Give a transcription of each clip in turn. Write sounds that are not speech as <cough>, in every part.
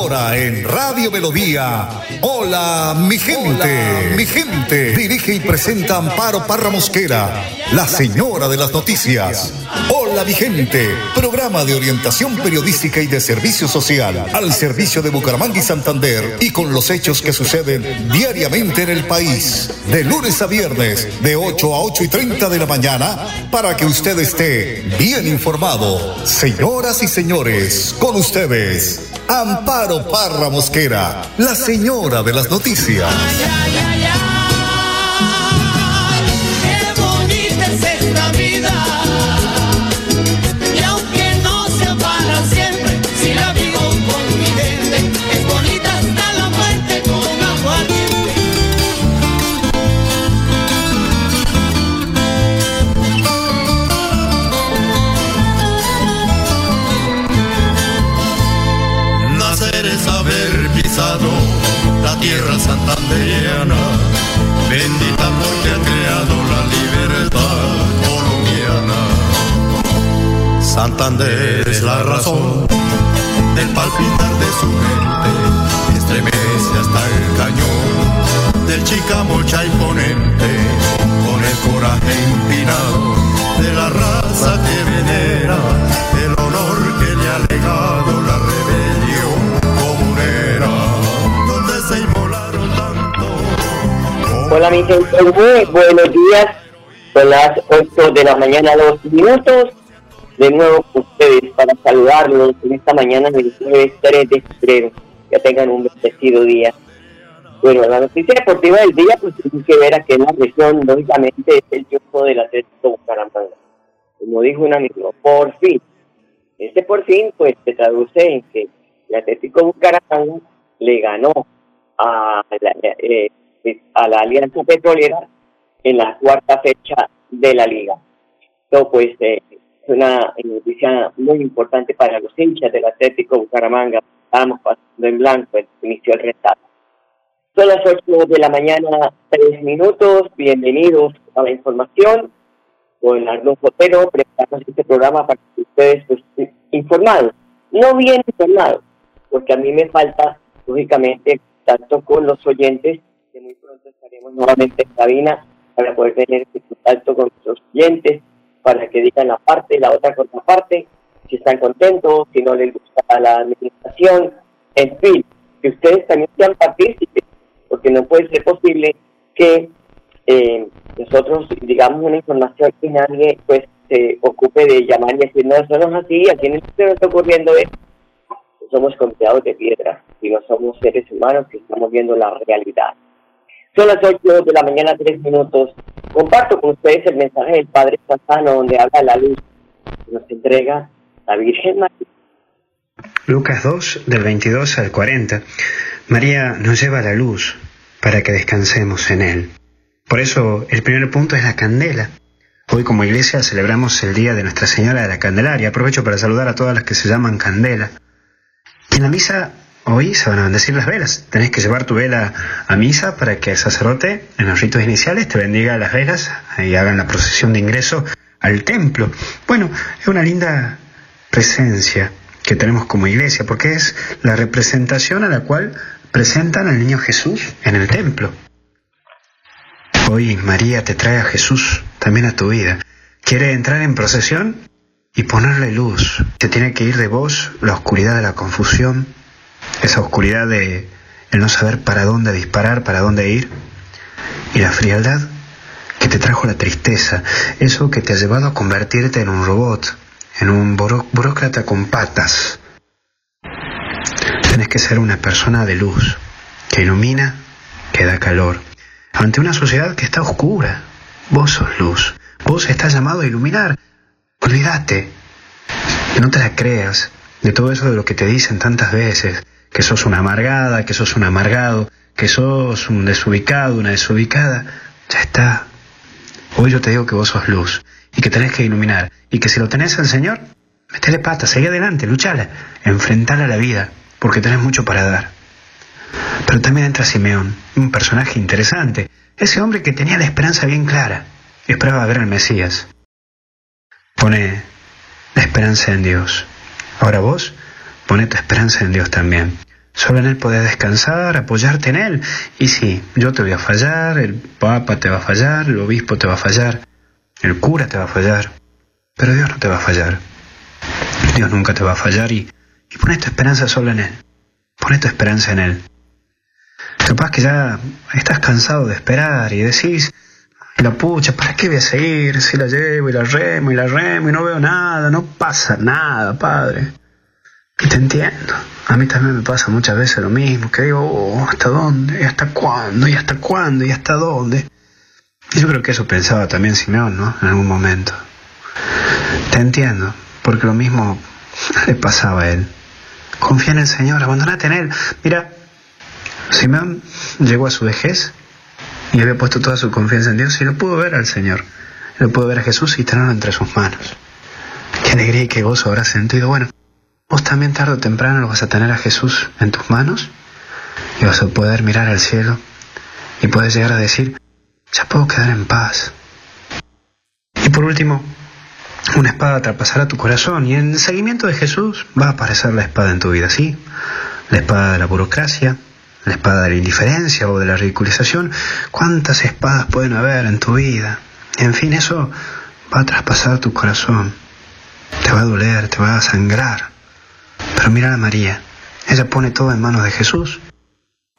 Ahora en Radio Melodía. Hola, mi gente. mi gente. Dirige y presenta Amparo Parra Mosquera, la señora de las noticias. Hola, mi gente. Programa de orientación periodística y de servicio social al servicio de Bucaramanga y Santander y con los hechos que suceden diariamente en el país. De lunes a viernes, de 8 a 8 y 30 de la mañana, para que usted esté bien informado. Señoras y señores, con ustedes. Amparo Parra Mosquera, la señora de las noticias. Hola mi gente, muy buenos días. Son las 8 de la mañana, dos minutos. De nuevo ustedes para saludarlos en esta mañana del 3 de febrero. Que tengan un bendecido día. Bueno, la noticia deportiva del día pues tiene que ver a que la región, lógicamente, es el triunfo del Atlético Bucaramanga. Como dijo un amigo, por fin. Este por fin pues se traduce en que el Atlético Bucaramanga le ganó a la, eh, a la Alianza Petrolera en la cuarta fecha de la liga. Esto pues eh, es una noticia muy importante para los hinchas del Atlético Bucaramanga. Estamos pasando en blanco, el retrato. Son las 8 de la mañana, tres minutos. Bienvenidos a la información. Con Arnulfo Fotero preparamos este programa para que ustedes pues, estén informados. No bien informados, porque a mí me falta, lógicamente, tanto con los oyentes nuevamente en cabina para poder tener este contacto con nuestros clientes, para que digan la parte, la otra contraparte, si están contentos, si no les gusta la administración, en fin, que ustedes también sean partícipes, porque no puede ser posible que eh, nosotros digamos una información y nadie pues se ocupe de llamar y decir, no, eso no es así, aquí no está ocurriendo esto. Somos confiados de piedra y no somos seres humanos que estamos viendo la realidad. Son las 8 de la mañana, 3 minutos. Comparto con ustedes el mensaje del Padre Santano, donde habla la luz que nos entrega la Virgen María. Lucas 2, del 22 al 40. María nos lleva la luz para que descansemos en Él. Por eso el primer punto es la candela. Hoy como iglesia celebramos el Día de Nuestra Señora de la Candelaria. Aprovecho para saludar a todas las que se llaman Candela. En la misa Hoy se van a bendecir las velas. Tenés que llevar tu vela a misa para que el sacerdote, en los ritos iniciales, te bendiga las velas y hagan la procesión de ingreso al templo. Bueno, es una linda presencia que tenemos como iglesia, porque es la representación a la cual presentan al niño Jesús en el templo. Hoy María te trae a Jesús también a tu vida. Quiere entrar en procesión y ponerle luz. Se tiene que ir de vos la oscuridad de la confusión, esa oscuridad de el no saber para dónde disparar, para dónde ir, y la frialdad que te trajo la tristeza, eso que te ha llevado a convertirte en un robot, en un burócrata con patas. Tienes que ser una persona de luz, que ilumina, que da calor. Ante una sociedad que está oscura, vos sos luz, vos estás llamado a iluminar. Olvídate, no te la creas de todo eso de lo que te dicen tantas veces, que sos una amargada, que sos un amargado, que sos un desubicado, una desubicada, ya está. Hoy yo te digo que vos sos luz y que tenés que iluminar y que si lo tenés al Señor, metele pata, seguí adelante, luchala, enfrentala a la vida, porque tenés mucho para dar. Pero también entra Simeón, un personaje interesante, ese hombre que tenía la esperanza bien clara, esperaba ver al Mesías. Pone la esperanza en Dios. Ahora vos Pone tu esperanza en Dios también. Solo en Él podés descansar, apoyarte en Él. Y sí, yo te voy a fallar, el Papa te va a fallar, el obispo te va a fallar, el cura te va a fallar, pero Dios no te va a fallar. Dios nunca te va a fallar y, y tu esperanza solo en Él. Pones tu esperanza en Él. Capaz que ya estás cansado de esperar y decís, la pucha, ¿para qué voy a seguir? Si la llevo y la remo y la remo y no veo nada, no pasa nada, padre. Y te entiendo. A mí también me pasa muchas veces lo mismo, que digo, oh, ¿hasta dónde? ¿Y hasta cuándo? ¿Y hasta cuándo? ¿Y hasta dónde? Y yo creo que eso pensaba también Simeón, ¿no? En algún momento. Te entiendo, porque lo mismo le pasaba a él. Confía en el Señor, abandonate en Él. Mira, Simeón llegó a su vejez y había puesto toda su confianza en Dios y lo pudo ver al Señor. Lo pudo ver a Jesús y tenerlo entre sus manos. Qué alegría y qué gozo habrá sentido. Bueno, vos también tarde o temprano vas a tener a Jesús en tus manos y vas a poder mirar al cielo y puedes llegar a decir, ya puedo quedar en paz. Y por último, una espada traspasará tu corazón y en seguimiento de Jesús va a aparecer la espada en tu vida, ¿sí? La espada de la burocracia, la espada de la indiferencia o de la ridiculización. ¿Cuántas espadas pueden haber en tu vida? En fin, eso va a traspasar tu corazón. Te va a doler, te va a sangrar. Pero mira a María, ella pone todo en manos de Jesús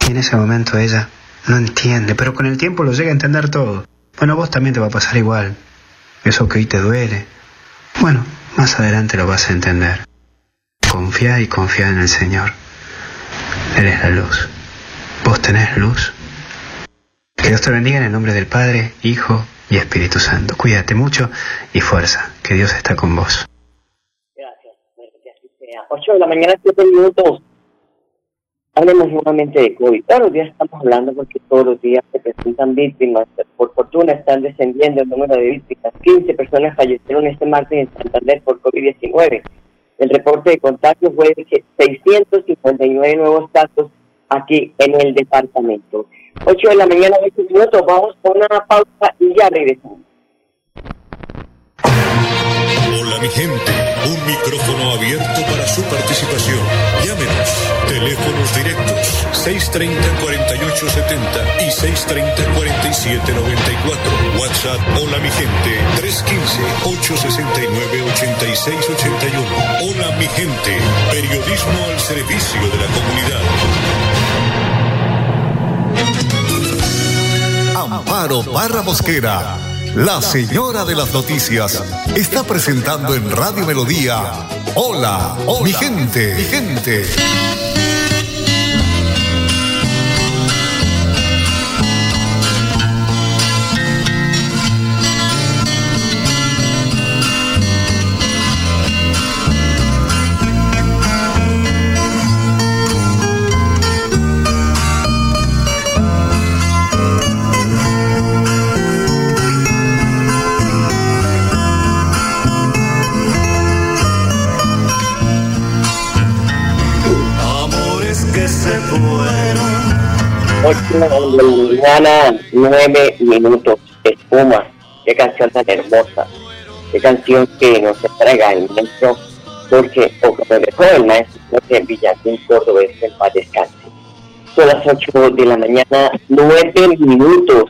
y en ese momento ella no entiende, pero con el tiempo lo llega a entender todo. Bueno, vos también te va a pasar igual. Eso que hoy te duele. Bueno, más adelante lo vas a entender. Confía y confía en el Señor. Él es la luz. Vos tenés luz. Que Dios te bendiga en el nombre del Padre, Hijo y Espíritu Santo. Cuídate mucho y fuerza, que Dios está con vos. 8 de la mañana, 7 minutos. Hablemos nuevamente de COVID. Todos los días estamos hablando porque todos los días se presentan víctimas. Por fortuna están descendiendo el número de víctimas. 15 personas fallecieron este martes en Santander por COVID-19. El reporte de contagios fue de 659 nuevos casos aquí en el departamento. 8 de la mañana, 20 minutos. Vamos con una pausa y ya regresamos. Hola mi gente, un micrófono abierto para su participación. Llámenos, teléfonos directos 630-4870 y 630-4794. WhatsApp, hola mi gente, 315-869-8681. Hola mi gente, periodismo al servicio de la comunidad. Amparo Barra Mosquera la señora de las noticias está presentando en Radio Melodía. Hola, hola mi gente, mi gente. Mañana, nueve minutos. Espuma, qué canción tan hermosa. Qué canción que nos entrega el maestro porque o como dejó el maestro Jorge Villatín Cordobés en paz descanse. Son las 8 de la mañana, nueve minutos.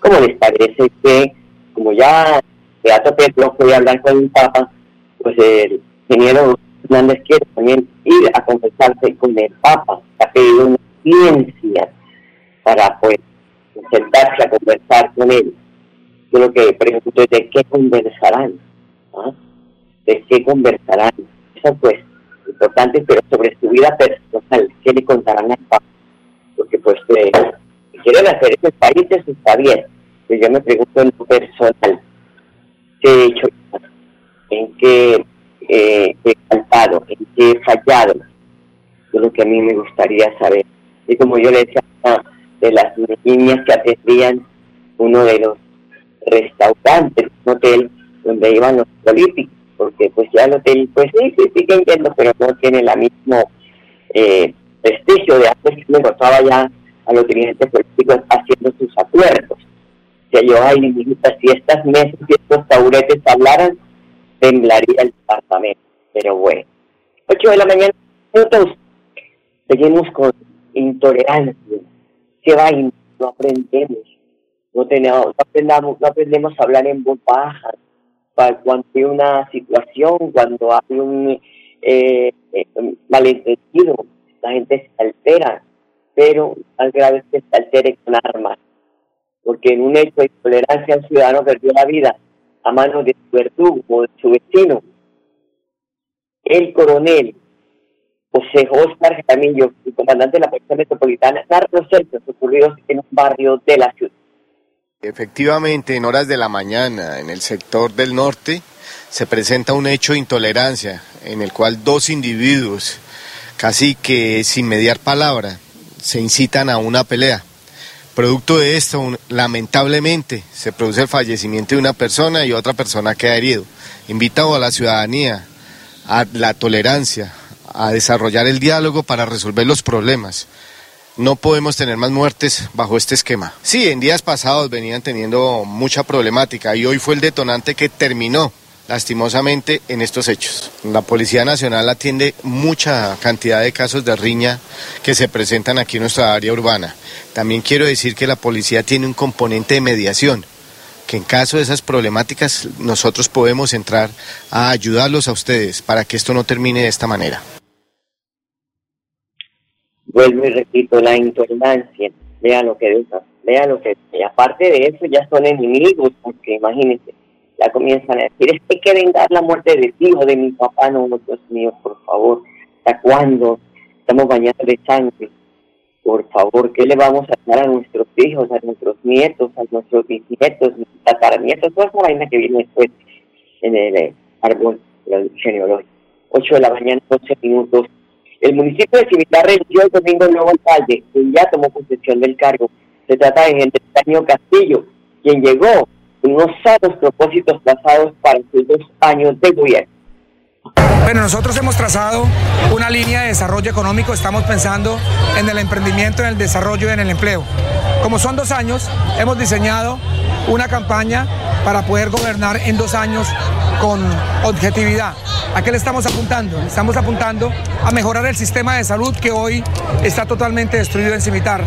¿Cómo les parece que, como ya Beato Petro a hablar con el Papa, pues el ingeniero Hernández quiere también ir a confesarse con el Papa, ha pedido una ciencia para pues sentarse a conversar con él. Yo lo que pregunto es de qué conversarán, ¿Ah? de qué conversarán. Eso pues importante, pero sobre su vida personal, qué le contarán al Papa. Porque pues eh, quieren hacer ese país, eso está bien. Pero yo me pregunto en lo personal, ¿qué he hecho? ¿En qué eh, he faltado? ¿En qué he fallado? Es lo que a mí me gustaría saber. Y como yo le decía de las niñas que atendían uno de los restaurantes, un hotel donde iban los políticos, porque pues ya el hotel, pues sí, sí, siguen yendo, pero no tiene la mismo eh, prestigio de antes que me encontraba ya a los dirigentes políticos haciendo sus acuerdos. O sea, yo, ay, si estas mesas y estos tauretes hablaran, temblaría el departamento. Pero bueno, 8 de la mañana, minutos. Seguimos con intolerancia. ¿Qué va? No aprendemos. No, tenemos, no, aprendamos, no aprendemos a hablar en voz baja. Cuando hay una situación, cuando hay un eh, eh, malentendido, la gente se altera, pero más grave que se altere con armas. Porque en un hecho de intolerancia un ciudadano perdió la vida a manos de su verdugo o de su vecino. El coronel José Oscar Jaramillo, el comandante de la Metropolitana, narra hechos ocurridos en un barrio de la ciudad. Efectivamente, en horas de la mañana, en el sector del norte, se presenta un hecho de intolerancia en el cual dos individuos, casi que sin mediar palabra, se incitan a una pelea. Producto de esto, lamentablemente, se produce el fallecimiento de una persona y otra persona queda herido. Invitado a la ciudadanía a la tolerancia, a desarrollar el diálogo para resolver los problemas. No podemos tener más muertes bajo este esquema. Sí, en días pasados venían teniendo mucha problemática y hoy fue el detonante que terminó lastimosamente en estos hechos. La Policía Nacional atiende mucha cantidad de casos de riña que se presentan aquí en nuestra área urbana. También quiero decir que la policía tiene un componente de mediación que en caso de esas problemáticas nosotros podemos entrar a ayudarlos a ustedes para que esto no termine de esta manera. Vuelvo y repito, la intolerancia, vea lo que deja, vea lo que... Y aparte de eso ya son enemigos, porque imagínense, ya comienzan a decir, es que hay que vengar la muerte de hijo de mi papá, no, Dios mío, por favor, ¿hasta cuándo estamos bañados de sangre? Por favor, ¿qué le vamos a dar a nuestros hijos, a nuestros nietos, a nuestros bisnietos, tataranietos? Toda esa vaina que viene después en el eh, árbol genealógico. 8 de la mañana, 12 minutos. El municipio de Cimitarra eligió el domingo el nuevo alcalde, quien ya tomó posesión del cargo. Se trata de Henry Castillo, quien llegó con unos sanos propósitos trazados para sus dos años de gobierno. Bueno, nosotros hemos trazado una línea de desarrollo económico, estamos pensando en el emprendimiento, en el desarrollo y en el empleo. Como son dos años, hemos diseñado una campaña para poder gobernar en dos años con objetividad. ¿A qué le estamos apuntando? Estamos apuntando a mejorar el sistema de salud que hoy está totalmente destruido en Cimitar.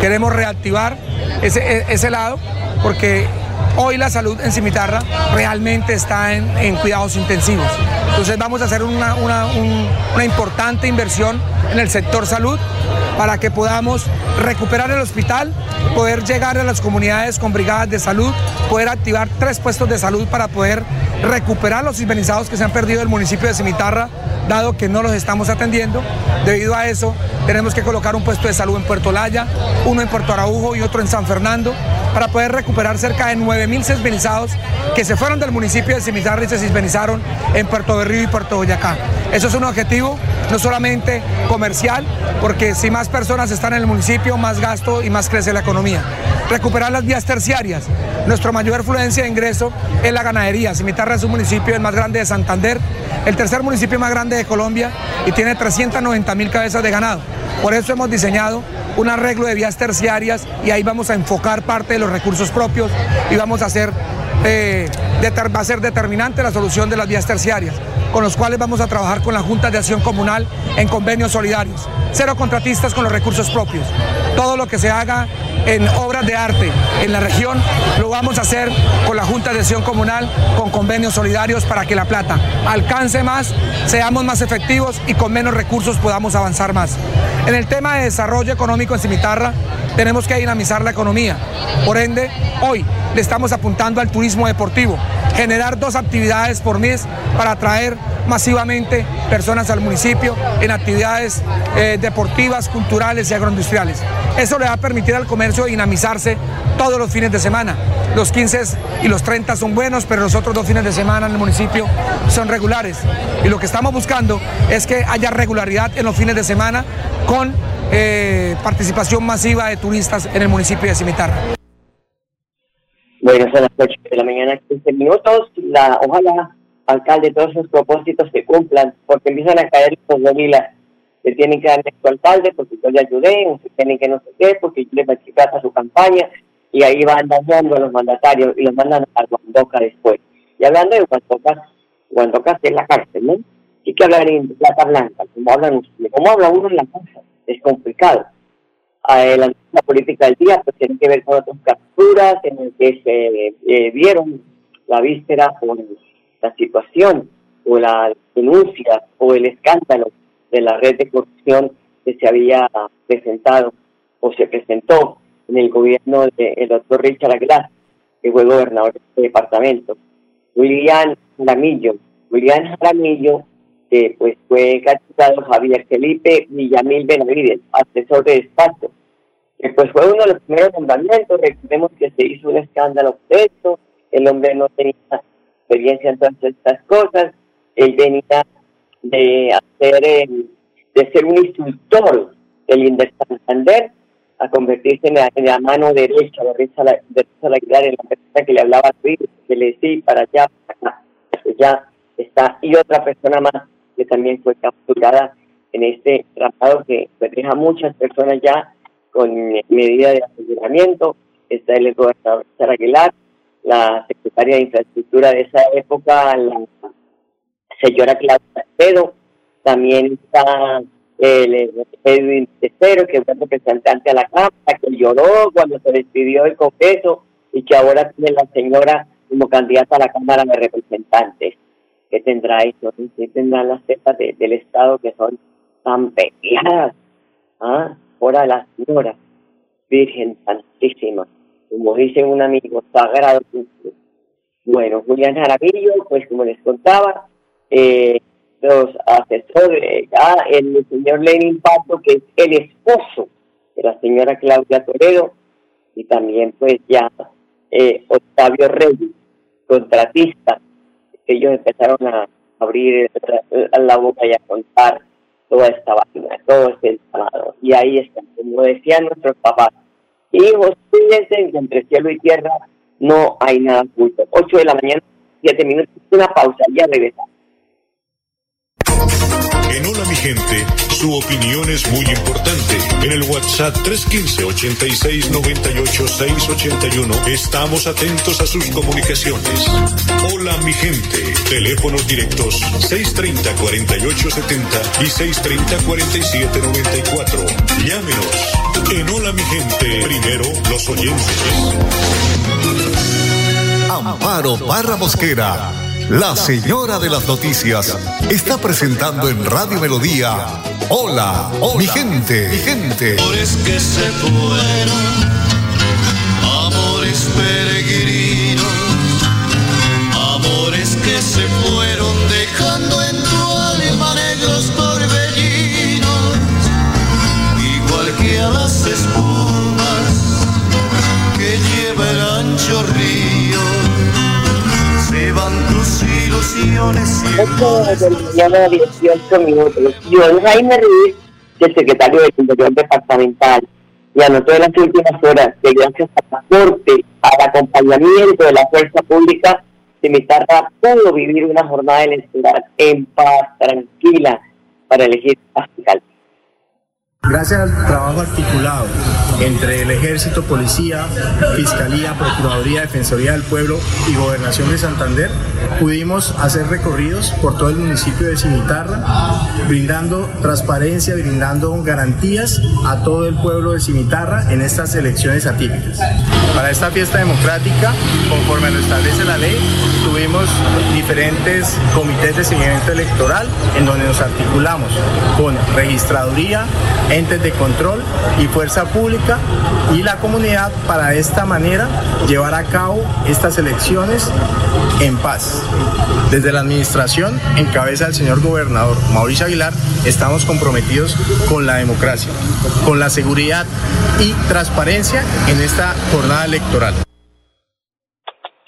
Queremos reactivar ese, ese lado porque Hoy la salud en Cimitarra realmente está en, cuidados intensivos. Entonces vamos a hacer una, una importante inversión en el sector salud para que podamos recuperar el hospital, poder llegar a las comunidades con brigadas de salud, poder activar tres puestos de salud para poder recuperar los civilizados que se han perdido del municipio de Cimitarra, dado que no los estamos atendiendo. Debido a eso, tenemos que colocar un puesto de salud en Puerto Laya, uno en Puerto Araujo y otro en San Fernando, para poder recuperar cerca de 9.000 sisbenizados que se fueron del municipio de Cimitarra y se sisbenizaron en Puerto Berrío y Puerto Boyacá. Eso es un objetivo no solamente comercial, porque si más personas están en el municipio, más gasto y más crece la economía. Recuperar las vías terciarias. Nuestra mayor fluencia de ingreso es la ganadería. Cimitarra es un municipio el más grande de Santander, el tercer municipio más grande de Colombia y tiene 390 mil cabezas de ganado. Por eso hemos diseñado un arreglo de vías terciarias y ahí vamos a enfocar parte de los recursos propios y vamos a hacer, eh, va a ser determinante la solución de las vías terciarias, con los cuales vamos a trabajar con la Junta de Acción Comunal en convenios solidarios. Cero contratistas con los recursos propios. Todo lo que se haga en obras de arte en la región, lo vamos a hacer con la Junta de Acción Comunal, con convenios solidarios para que la plata alcance más, seamos más efectivos y con menos recursos podamos avanzar más. En el tema de desarrollo económico en Cimitarra, tenemos que dinamizar la economía. Por ende, hoy le estamos apuntando al turismo deportivo, generar dos actividades por mes para atraer masivamente personas al municipio en actividades eh, deportivas, culturales y agroindustriales. Eso le va a permitir al comercio dinamizarse todos los fines de semana. Los 15 y los 30 son buenos, pero los otros dos fines de semana en el municipio son regulares. Y lo que estamos buscando es que haya regularidad en los fines de semana con eh, participación masiva de turistas en el municipio de Cimitarra. Bueno, son las 8 de la mañana, 15 minutos. La, ojalá, alcalde, todos esos propósitos se cumplan, porque empiezan a caer los gorilas que tienen que darle a su alcalde porque yo le ayudé, tienen que no sé qué, porque yo le a su campaña, y ahí van dañando a los mandatarios y los mandan a Guandoca después. Y hablando de Guandoca, Guandoca es la cárcel, ¿no? Sí que hablar en plata blanca, como hablan como habla uno en la casa es complicado. la política del día pues tiene que ver con otras capturas en las que se eh, vieron la víspera por la situación o la denuncia o el escándalo de la red de corrupción que se había presentado o se presentó en el gobierno del doctor Richard Aguilar, que fue gobernador de este departamento. William Jaramillo, William Jaramillo, que pues fue capturado Javier Felipe Villamil Benavides, asesor de despacho, que pues fue uno de los primeros nombramientos, recordemos que se hizo un escándalo por esto, el hombre no tenía experiencia en todas estas cosas, él venía de hacer, eh, de ser un instructor del Inter Santander, a convertirse en la, mano derecha de Reza la, de en la persona que le hablaba a que le decía para allá, para acá, ya está, y otra persona más también fue capturada en este tratado que deja muchas personas ya con medida de aseguramiento, está el gobernador Aguilar, la secretaria de infraestructura de esa época, la señora Claudia Pedro, también está el Edwin Tercero, que fue representante a la Cámara, que lloró cuando se despidió del Congreso y que ahora tiene la señora como candidata a la Cámara de Representantes. ¿Qué tendrá eso? ¿Qué tendrán las cepas del Estado que son tan peleadas? ¿Ah? Ahora la señora, Virgen Santísima, como dice un amigo, sagrado. Bueno, Julián Jaramillo, pues como les contaba, eh, los asesores, ya el señor Lenin Pato, que es el esposo de la señora Claudia Toledo, y también pues ya eh, Octavio Reyes, contratista, que ellos empezaron a abrir la boca y a contar toda esta vaina, todo este ensalado. Y ahí está, como decían nuestros papás, hijos, fíjense entre cielo y tierra no hay nada oculto. 8 de la mañana, 7 minutos, una pausa, ya regresamos. En Hola mi gente, su opinión es muy importante. En el WhatsApp 315-8698-681 estamos atentos a sus comunicaciones. Hola mi gente, teléfonos directos 630-4870 y 630-4794. Llámenos. En Hola mi gente, primero los oyentes. Amparo Barra Mosquera la señora de las noticias está presentando en Radio Melodía. Hola, mi gente, mi gente. Amores que se fueron, amores peregrinos, amores que se fueron ilusiones. 8 de la mañana, 18 minutos. Joan Jaime Ruiz, el secretario del Interior Departamental, y anotó en las últimas horas que gracias al aporte, al acompañamiento de la fuerza pública, Cimitarra pudo vivir una jornada electoral en paz, tranquila, para elegir a fiscal. Gracias al trabajo articulado entre el Ejército, Policía, Fiscalía, Procuraduría, Defensoría del Pueblo y Gobernación de Santander, pudimos hacer recorridos por todo el municipio de Cimitarra, brindando transparencia, brindando garantías a todo el pueblo de Cimitarra en estas elecciones atípicas. Para esta fiesta democrática, conforme lo establece la ley, tuvimos diferentes comités de seguimiento electoral en donde nos articulamos con registraduría, entes de control y fuerza pública y la comunidad para de esta manera llevar a cabo estas elecciones en paz. Desde la administración, en cabeza del señor gobernador Mauricio Aguilar, estamos comprometidos con la democracia, con la seguridad y transparencia en esta jornada electoral.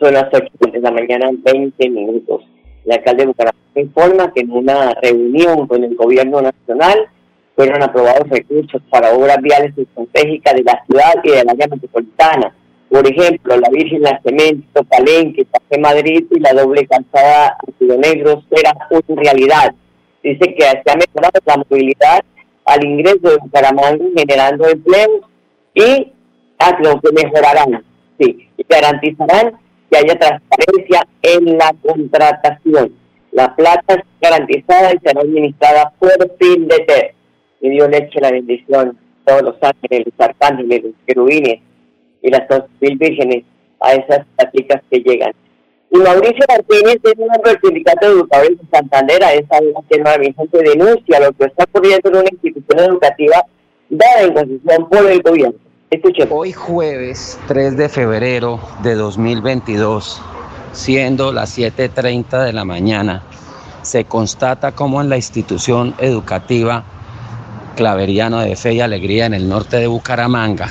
Son las 8 de la mañana, 20 minutos. El alcalde de Bucaramanga informa que en una reunión con el gobierno nacional fueron aprobados recursos para obras viales estratégicas de la ciudad y de la área metropolitana. Por ejemplo, la Virgen Cemento, Palenque, Café Madrid y la doble calzada Río Negro será una realidad. Dice que se ha mejorado la movilidad al ingreso de Bucaramanga generando empleos y a lo que mejorarán, sí, y garantizarán que haya transparencia en la contratación. La plata es garantizada y será administrada por fin de y dio leche la bendición, todos los ángeles, los arcángeles, los querubines y las dos mil vírgenes a esas pláticas que llegan. Y Mauricio Martínez es miembro del Sindicato de de Santander, a esa que nuevamente denuncia lo que está ocurriendo en una institución educativa dada en concesión por el gobierno. Escuchemos. Hoy jueves 3 de febrero de 2022, siendo las 7.30 de la mañana, se constata como en la institución educativa Claveriano de Fe y Alegría en el norte de Bucaramanga,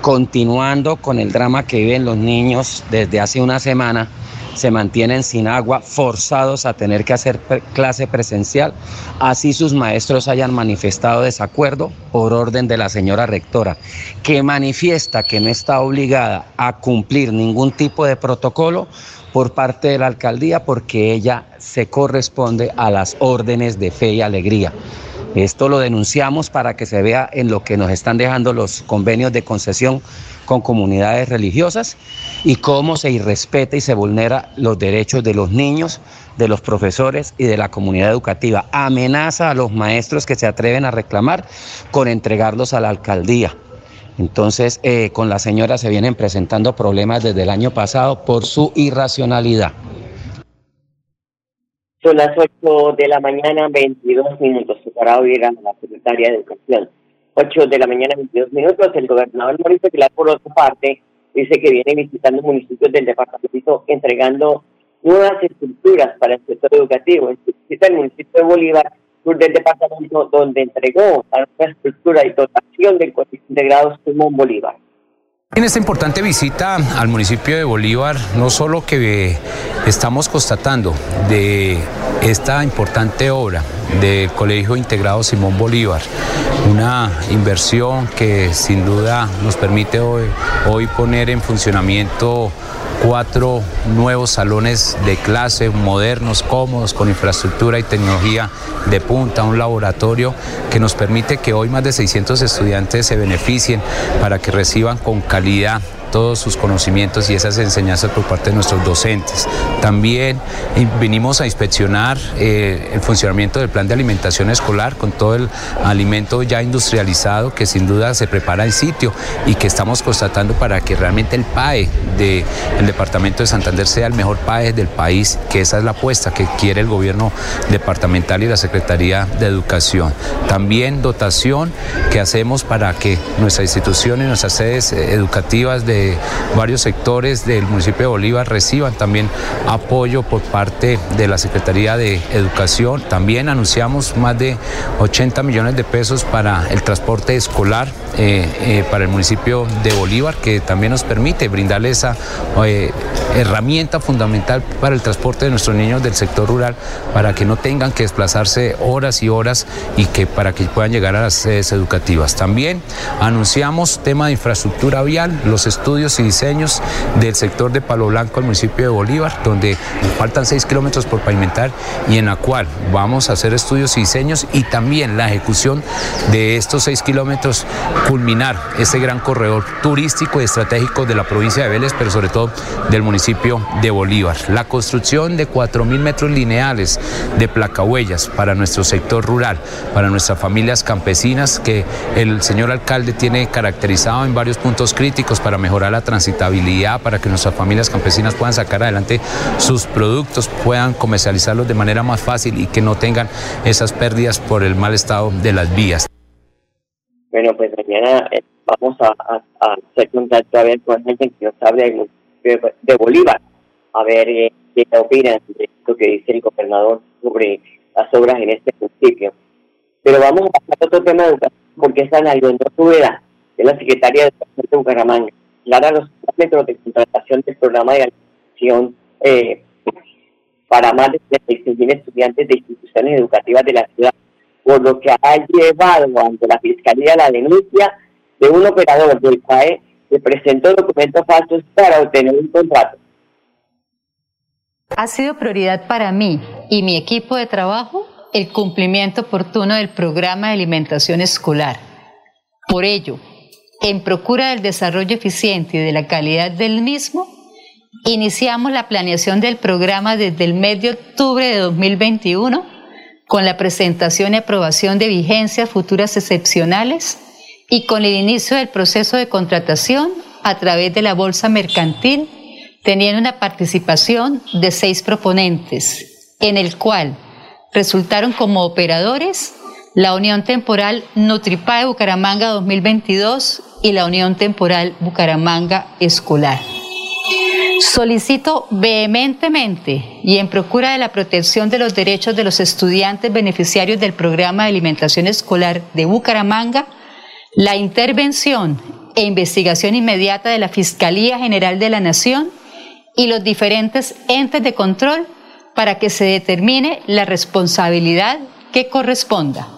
continuando con el drama que viven los niños desde hace una semana, se mantienen sin agua, forzados a tener que hacer clase presencial, así sus maestros hayan manifestado desacuerdo por orden de la señora rectora, que manifiesta que no está obligada a cumplir ningún tipo de protocolo por parte de la alcaldía porque ella se corresponde a las órdenes de fe y alegría. Esto lo denunciamos para que se vea en lo que nos están dejando los convenios de concesión con comunidades religiosas y cómo se irrespeta y se vulnera los derechos de los niños, de los profesores y de la comunidad educativa. Amenaza a los maestros que se atreven a reclamar con entregarlos a la alcaldía. Entonces, eh, con la señora se vienen presentando problemas desde el año pasado por su irracionalidad. Son las 8 de la mañana, 22 minutos. Para oír a la secretaria de Educación. 8 de la mañana, 22 minutos. El gobernador Mauricio Pilar, por otra parte, dice que viene visitando municipios del departamento entregando nuevas estructuras para el sector educativo. Visita el municipio de Bolívar, sur del departamento, donde entregó la nueva estructura y dotación del colegio integrado Simón Bolívar. En esta importante visita al municipio de Bolívar, no solo que estamos constatando de esta importante obra del Colegio Integrado Simón Bolívar, una inversión que sin duda nos permite hoy, poner en funcionamiento cuatro nuevos salones de clase modernos, cómodos, con infraestructura y tecnología de punta, un laboratorio que nos permite que hoy más de 600 estudiantes se beneficien para que reciban con calidad todos sus conocimientos y esas enseñanzas por parte de nuestros docentes. También vinimos a inspeccionar eh, el funcionamiento del plan de alimentación escolar con todo el alimento ya industrializado que sin duda se prepara en sitio y que estamos constatando para que realmente el PAE del departamento de Santander sea el mejor PAE del país, que esa es la apuesta que quiere el gobierno departamental y la Secretaría de Educación. También dotación que hacemos para que nuestras instituciones, nuestras sedes eh, educativas de varios sectores del municipio de Bolívar reciban también apoyo por parte de la Secretaría de Educación. También anunciamos más de 80 millones de pesos para el transporte escolar eh, eh, para el municipio de Bolívar, que también nos permite brindarle esa eh, herramienta fundamental para el transporte de nuestros niños del sector rural, para que no tengan que desplazarse horas y horas y que para que puedan llegar a las sedes educativas. También anunciamos tema de infraestructura vial, los estudios estudios y diseños del sector de Palo Blanco al municipio de Bolívar, donde faltan 6 kilómetros por pavimentar y en la cual vamos a hacer estudios y diseños y también la ejecución de estos 6 kilómetros, culminar ese gran corredor turístico y estratégico de la provincia de Vélez, pero sobre todo del municipio de Bolívar. La construcción de 4.000 metros lineales de placahuellas para nuestro sector rural, para nuestras familias campesinas que el señor alcalde tiene caracterizado en varios puntos críticos para mejorar la transitabilidad, para que nuestras familias campesinas puedan sacar adelante sus productos, puedan comercializarlos de manera más fácil y que no tengan esas pérdidas por el mal estado de las vías. Bueno, pues mañana eh, vamos a, hacer contacto a ver con gente que nos hable de, Bolívar, a ver eh, qué opinan de lo que dice el gobernador sobre las obras en este municipio. Pero vamos a pasar a otro tema de educación, porque es Ana Leonor Rubeda, es la secretaria de Educación de Bucaramanga a los parámetros de contratación del programa de alimentación eh, para más de 36.000 estudiantes de instituciones educativas de la ciudad, por lo que ha llevado ante la Fiscalía la denuncia de un operador del CAE que presentó documentos falsos para obtener un contrato. Ha sido prioridad para mí y mi equipo de trabajo el cumplimiento oportuno del programa de alimentación escolar. Por ello, en procura del desarrollo eficiente y de la calidad del mismo, iniciamos la planeación del programa desde el mes de octubre de 2021 con la presentación y aprobación de vigencias futuras excepcionales y con el inicio del proceso de contratación a través de la Bolsa Mercantil, teniendo una participación de seis proponentes, en el cual resultaron como operadores la Unión Temporal Nutripa de Bucaramanga 2022 y la Unión Temporal Bucaramanga Escolar. Solicito vehementemente y en procura de la protección de los derechos de los estudiantes beneficiarios del programa de alimentación escolar de Bucaramanga la intervención e investigación inmediata de la Fiscalía General de la Nación y los diferentes entes de control para que se determine la responsabilidad que corresponda.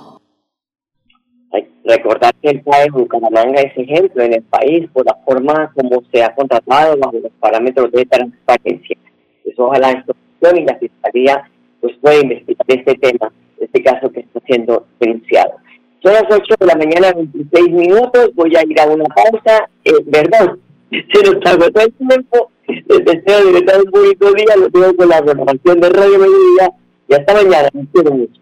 Recordar que el PAE Bucaramanga es ejemplo en el país por la forma como se ha contratado bajo los parámetros de transparencia. Pues ojalá esta y la Fiscalía pues pueda investigar este tema, este caso que está siendo denunciado. Son las 8 de la mañana, 26 minutos, voy a ir a una pausa, eh, ¿verdad? <laughs> Se nos agotó el tiempo, les deseo de un bonito día, lo tengo con la renovación de Radio Mediodía y hasta mañana, me quiero mucho.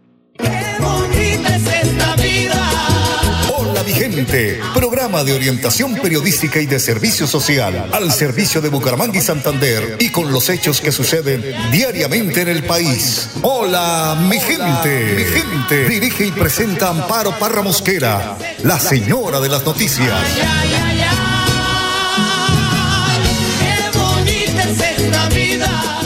Vigente, programa de orientación periodística y de servicio social al servicio de Bucaramanga y Santander y con los hechos que suceden diariamente en el país. Hola, mi gente, mi gente. Dirige y presenta Amparo Parra Mosquera, la señora de las noticias. Qué bonita es esta vida.